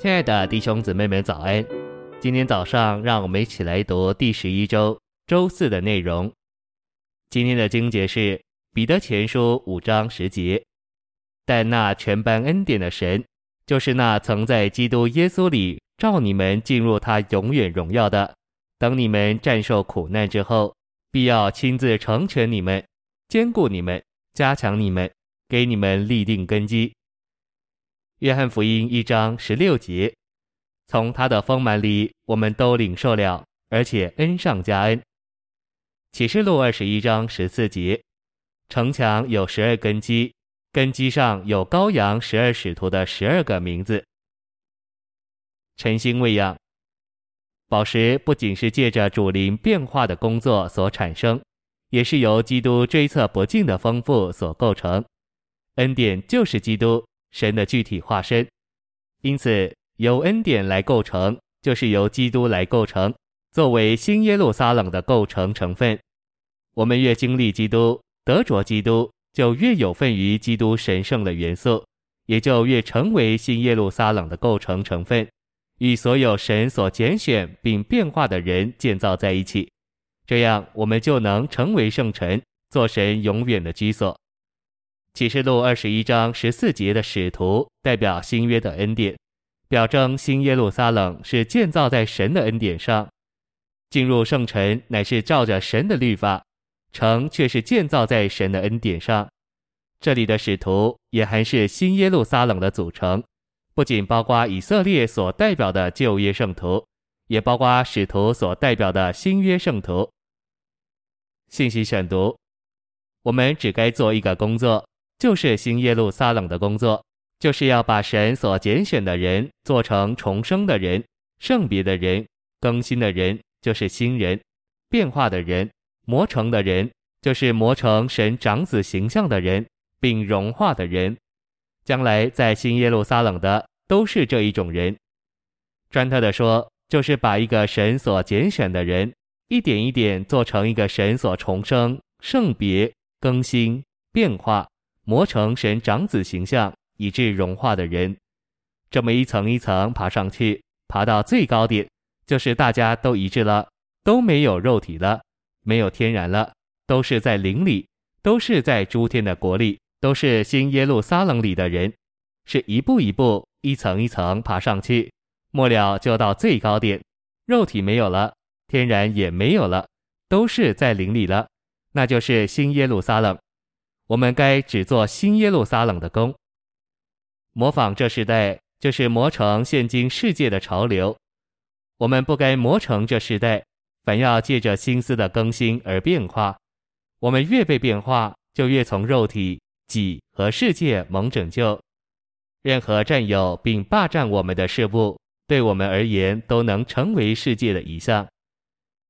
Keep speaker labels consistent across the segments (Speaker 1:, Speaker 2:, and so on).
Speaker 1: 亲爱的弟兄姊妹们，早安！今天早上，让我们一起来读第十一周周四的内容。今天的经节是彼得前书五章十节。但那全般恩典的神，就是那曾在基督耶稣里召你们进入他永远荣耀的，等你们战胜苦难之后，必要亲自成全你们，坚固你们，加强你们，给你们立定根基。约翰福音一章十六节，从他的丰满里，我们都领受了，而且恩上加恩。启示录二十一章十四节，城墙有十二根基，根基上有羔羊十二使徒的十二个名字。晨星喂养，宝石不仅是借着主灵变化的工作所产生，也是由基督追测不尽的丰富所构成。恩典就是基督。神的具体化身，因此由恩典来构成，就是由基督来构成，作为新耶路撒冷的构成成分。我们越经历基督，得着基督，就越有份于基督神圣的元素，也就越成为新耶路撒冷的构成成分，与所有神所拣选并变化的人建造在一起。这样，我们就能成为圣城，做神永远的居所。启示录二十一章十四节的使徒代表新约的恩典，表征新耶路撒冷是建造在神的恩典上。进入圣城乃是照着神的律法，城却是建造在神的恩典上。这里的使徒也还是新耶路撒冷的组成，不仅包括以色列所代表的旧约圣徒，也包括使徒所代表的新约圣徒。信息选读，我们只该做一个工作。就是新耶路撒冷的工作，就是要把神所拣选的人做成重生的人、圣别的人、更新的人，就是新人；变化的人、磨成的人，就是磨成神长子形象的人，并融化的人。将来在新耶路撒冷的都是这一种人。专特的说，就是把一个神所拣选的人，一点一点做成一个神所重生、圣别、更新、变化。磨成神长子形象，以致融化的人，这么一层一层爬上去，爬到最高点，就是大家都一致了，都没有肉体了，没有天然了，都是在灵里，都是在诸天的国里，都是新耶路撒冷里的人，是一步一步，一层一层爬上去，末了就到最高点，肉体没有了，天然也没有了，都是在灵里了，那就是新耶路撒冷。我们该只做新耶路撒冷的工，模仿这时代，就是磨成现今世界的潮流。我们不该磨成这时代，反要借着心思的更新而变化。我们越被变化，就越从肉体、己和世界蒙拯救。任何占有并霸占我们的事物，对我们而言都能成为世界的一项。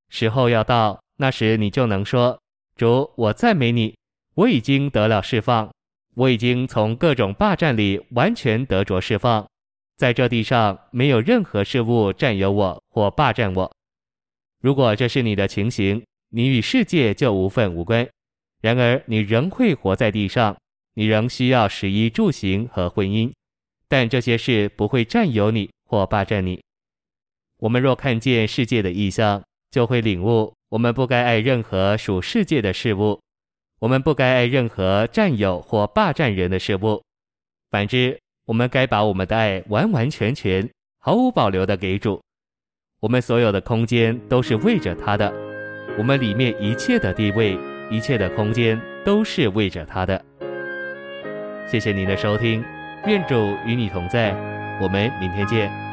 Speaker 1: 时候要到，那时你就能说：“主，我赞美你。”我已经得了释放，我已经从各种霸占里完全得着释放，在这地上没有任何事物占有我或霸占我。如果这是你的情形，你与世界就无分无关。然而你仍会活在地上，你仍需要食衣住行和婚姻，但这些事不会占有你或霸占你。我们若看见世界的意象，就会领悟，我们不该爱任何属世界的事物。我们不该爱任何占有或霸占人的事物，反之，我们该把我们的爱完完全全、毫无保留地给主。我们所有的空间都是为着他的，我们里面一切的地位、一切的空间都是为着他的。谢谢您的收听，愿主与你同在，我们明天见。